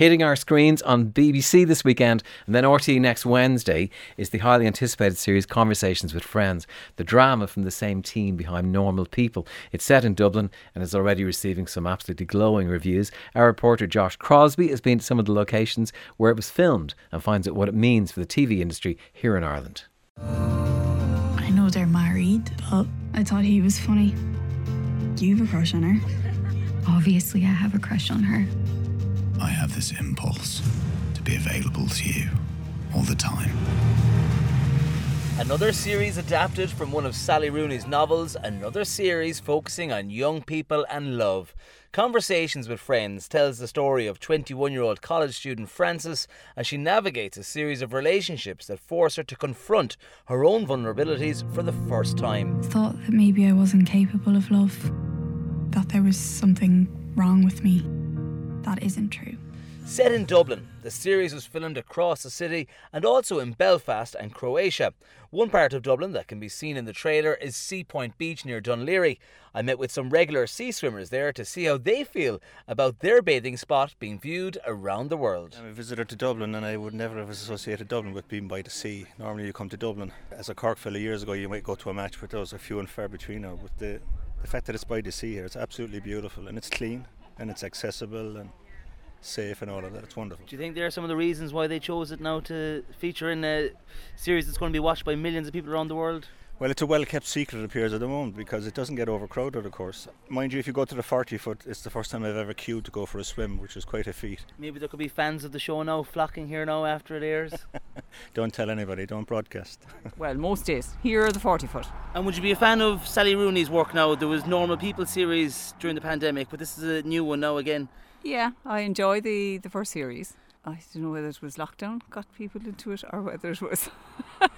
Hitting our screens on BBC this weekend and then RTE next Wednesday is the highly anticipated series Conversations with Friends, the drama from the same team behind Normal People. It's set in Dublin and is already receiving some absolutely glowing reviews. Our reporter Josh Crosby has been to some of the locations where it was filmed and finds out what it means for the TV industry here in Ireland. I know they're married, but I thought he was funny. You have a crush on her? Obviously, I have a crush on her. I have this impulse to be available to you all the time. Another series adapted from one of Sally Rooney's novels, another series focusing on young people and love. Conversations with Friends tells the story of 21 year old college student Frances as she navigates a series of relationships that force her to confront her own vulnerabilities for the first time. Thought that maybe I wasn't capable of love, that there was something wrong with me. That isn't true. Set in Dublin, the series was filmed across the city and also in Belfast and Croatia. One part of Dublin that can be seen in the trailer is Seapoint Beach near Dún Laoghaire. I met with some regular sea swimmers there to see how they feel about their bathing spot being viewed around the world. I'm a visitor to Dublin and I would never have associated Dublin with being by the sea. Normally you come to Dublin. As a Cork fellow years ago you might go to a match but those are few and far between now. But the, the fact that it's by the sea here, it's absolutely beautiful and it's clean and it's accessible and safe and all of that. It's wonderful. Do you think there are some of the reasons why they chose it now to feature in a series that's going to be watched by millions of people around the world? Well, it's a well kept secret, it appears, at the moment because it doesn't get overcrowded, of course. Mind you, if you go to the 40 foot, it's the first time I've ever queued to go for a swim, which is quite a feat. Maybe there could be fans of the show now flocking here now after it airs. don't tell anybody, don't broadcast. well, most days. Here are the 40 foot. And would you be a fan of Sally Rooney's work now? There was Normal People series during the pandemic, but this is a new one now again. Yeah, I enjoy the, the first series. I don't know whether it was lockdown got people into it or whether it was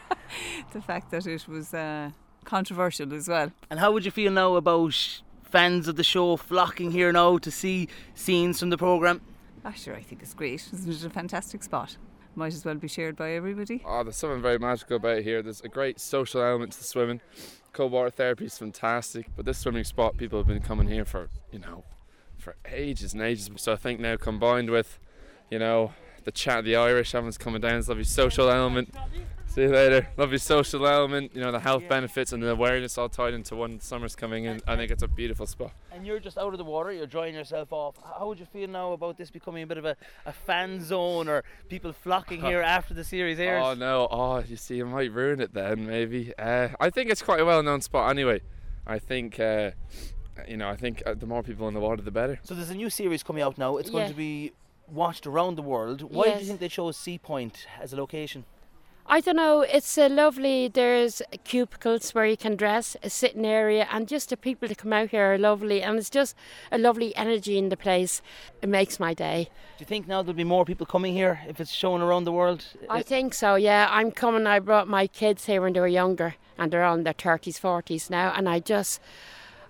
the fact that it was uh, controversial as well. And how would you feel now about fans of the show flocking here now to see scenes from the programme? Ah, sure, I think it's great. Isn't it a fantastic spot? Might as well be shared by everybody. Oh, there's something very magical about it here. There's a great social element to the swimming. Cold water therapy is fantastic, but this swimming spot, people have been coming here for, you know, for ages and ages. So I think now combined with, you know, the chat, the Irish, everyone's coming down. It's lovely social element. See you later. Lovely social element, you know, the health benefits and the awareness all tied into one. Summer's coming in. I think it's a beautiful spot. And you're just out of the water, you're drying yourself off. How would you feel now about this becoming a bit of a, a fan zone or people flocking here after the series airs? Oh, no. Oh, you see, it might ruin it then, maybe. Uh, I think it's quite a well known spot anyway. I think. Uh, you know, I think uh, the more people in the water, the better. So there's a new series coming out now. It's yeah. going to be watched around the world. Why yes. do you think they chose Seapoint as a location? I don't know. It's a lovely. There's cubicles where you can dress, a sitting area, and just the people to come out here are lovely. And it's just a lovely energy in the place. It makes my day. Do you think now there'll be more people coming here if it's shown around the world? I think so. Yeah, I'm coming. I brought my kids here when they were younger, and they're on their thirties, forties now, and I just.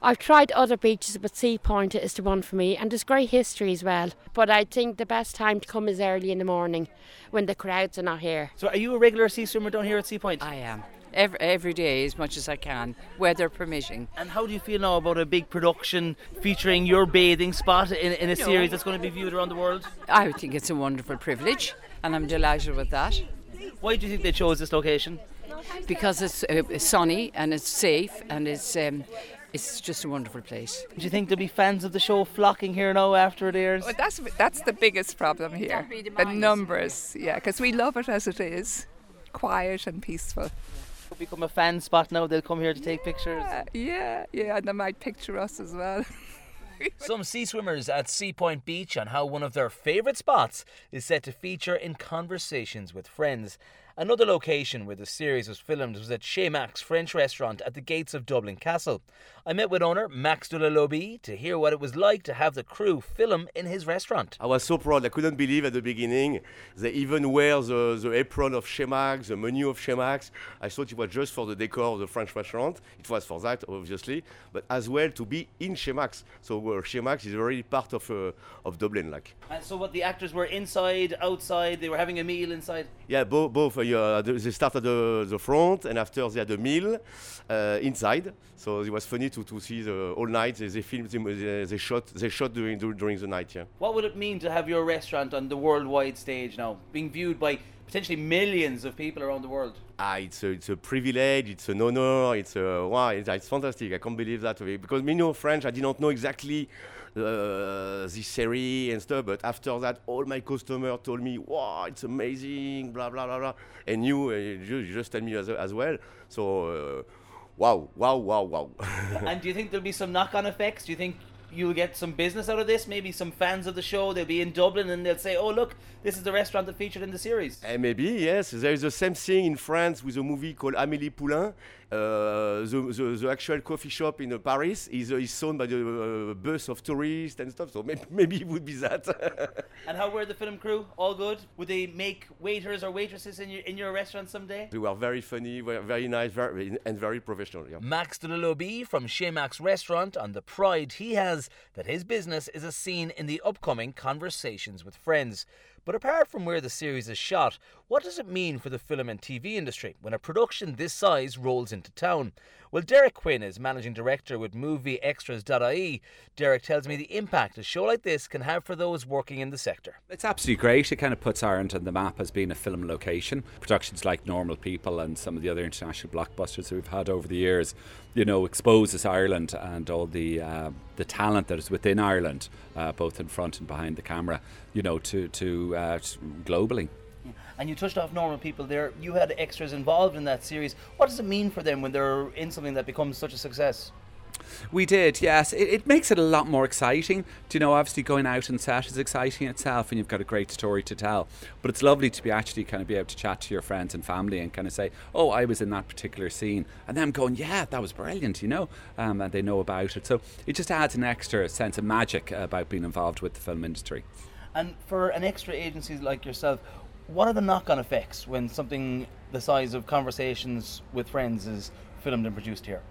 I've tried other beaches, but Seapoint is the one for me, and there's great history as well. But I think the best time to come is early in the morning when the crowds are not here. So, are you a regular sea swimmer down here at Seapoint? I am. Every, every day as much as I can, weather permitting. And how do you feel now about a big production featuring your bathing spot in, in a you series that's going to be viewed around the world? I think it's a wonderful privilege, and I'm delighted with that. Why do you think they chose this location? Because it's uh, sunny and it's safe and it's um, it's just a wonderful place. Do you think there'll be fans of the show flocking here now after it airs? Well, that's that's the biggest problem here. The numbers, yeah, because we love it as it is, quiet and peaceful. It'll become a fan spot now. They'll come here to take pictures. Uh, yeah, yeah, and they might picture us as well. Some sea swimmers at Seapoint Beach on how one of their favourite spots is set to feature in conversations with friends. Another location where the series was filmed was at Chez Max French restaurant at the gates of Dublin Castle. I met with owner Max Delaloubie to hear what it was like to have the crew film in his restaurant. I was so proud. I couldn't believe at the beginning they even wear the, the apron of Chez Max, the menu of Chez Max. I thought it was just for the decor of the French restaurant. It was for that, obviously, but as well to be in Chez Max. So uh, Chez Max is already part of uh, of Dublin, like. And so, what the actors were inside, outside, they were having a meal inside. Yeah, both. Both uh, they started the, the front, and after they had a meal uh, inside. So it was funny to, to see the all night they, they filmed, they, they shot, they shot during during the night. Yeah. What would it mean to have your restaurant on the worldwide stage now, being viewed by potentially millions of people around the world? Ah, it's a, it's a privilege, it's an honor, it's a, wow, it's, it's fantastic. I can't believe that because me know French, I did not know exactly uh, this series and stuff. But after that, all my customers told me, "Wow, it's amazing!" Blah blah blah blah. And you, uh, you, just tell me as, as well. So, uh, wow, wow, wow, wow. and do you think there'll be some knock-on effects? Do you think you'll get some business out of this. Maybe some fans of the show, they'll be in Dublin and they'll say, oh, look, this is the restaurant that featured in the series. And eh, maybe, yes. There is the same thing in France with a movie called Amélie Poulain. Uh, the, the, the, actual coffee shop in uh, Paris is, uh, is owned by the uh, bus of tourists and stuff. So maybe, maybe it would be that. and how were the film crew? All good? Would they make waiters or waitresses in your in your restaurant someday? They were very funny, were very nice, very, and very professional. Yeah. Max de Lobby from Chez Max Restaurant on the pride he has that his business is a scene in the upcoming Conversations with Friends. But apart from where the series is shot, what does it mean for the film and TV industry when a production this size rolls into town? Well, Derek Quinn is managing director with MovieExtras.ie. Derek tells me the impact a show like this can have for those working in the sector. It's absolutely great. It kind of puts Ireland on the map as being a film location. Productions like Normal People and some of the other international blockbusters that we've had over the years, you know, exposes Ireland and all the uh, the talent that is within Ireland, uh, both in front and behind the camera, you know, to to uh, globally. And you touched off normal people there. You had extras involved in that series. What does it mean for them when they're in something that becomes such a success? We did, yes. It, it, makes it a lot more exciting. Do you know, obviously going out and set is exciting itself and you've got a great story to tell. But it's lovely to be actually kind of be able to chat to your friends and family and kind of say, oh, I was in that particular scene. And them going, yeah, that was brilliant, you know, um, and they know about it. So it just adds an extra sense of magic about being involved with the film industry. And for an extra agency like yourself, what are the knock-on effects when something the size of Conversations with Friends is filmed and produced here?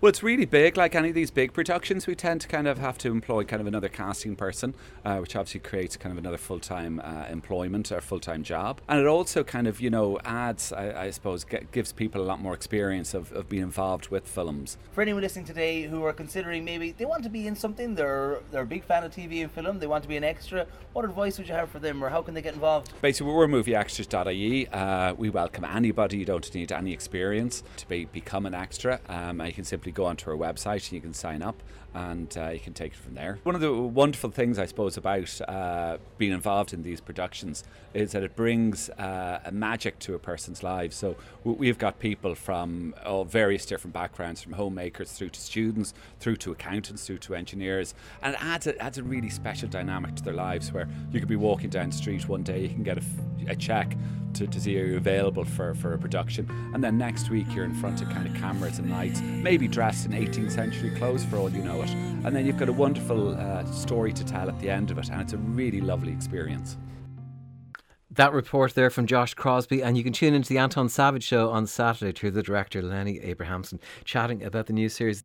Well, it's really big. Like any of these big productions, we tend to kind of have to employ kind of another casting person, uh, which obviously creates kind of another full time uh, employment or full time job. And it also kind of, you know, adds, I, I suppose, get, gives people a lot more experience of, of being involved with films. For anyone listening today who are considering maybe they want to be in something, they're, they're a big fan of TV and film, they want to be an extra, what advice would you have for them or how can they get involved? Basically, we're movieextras.ie. Uh, we welcome anybody. You don't need any experience to be, become an extra. Um, you can simply go onto our website and you can sign up and uh, you can take it from there. One of the wonderful things, I suppose, about uh, being involved in these productions is that it brings uh, a magic to a person's lives. So we've got people from all various different backgrounds, from homemakers through to students, through to accountants, through to engineers, and it adds a, adds a really special dynamic to their lives. Where you could be walking down the street one day, you can get a, a check to, to see if you're available for, for a production. And then next week you're in front of kind of cameras and lights, maybe dressed in 18th century clothes for all you know it. And then you've got a wonderful uh, story to tell at the end of it, and it's a really lovely experience. That report there from Josh Crosby, and you can tune into the Anton Savage show on Saturday to the director Lenny Abrahamson chatting about the new series.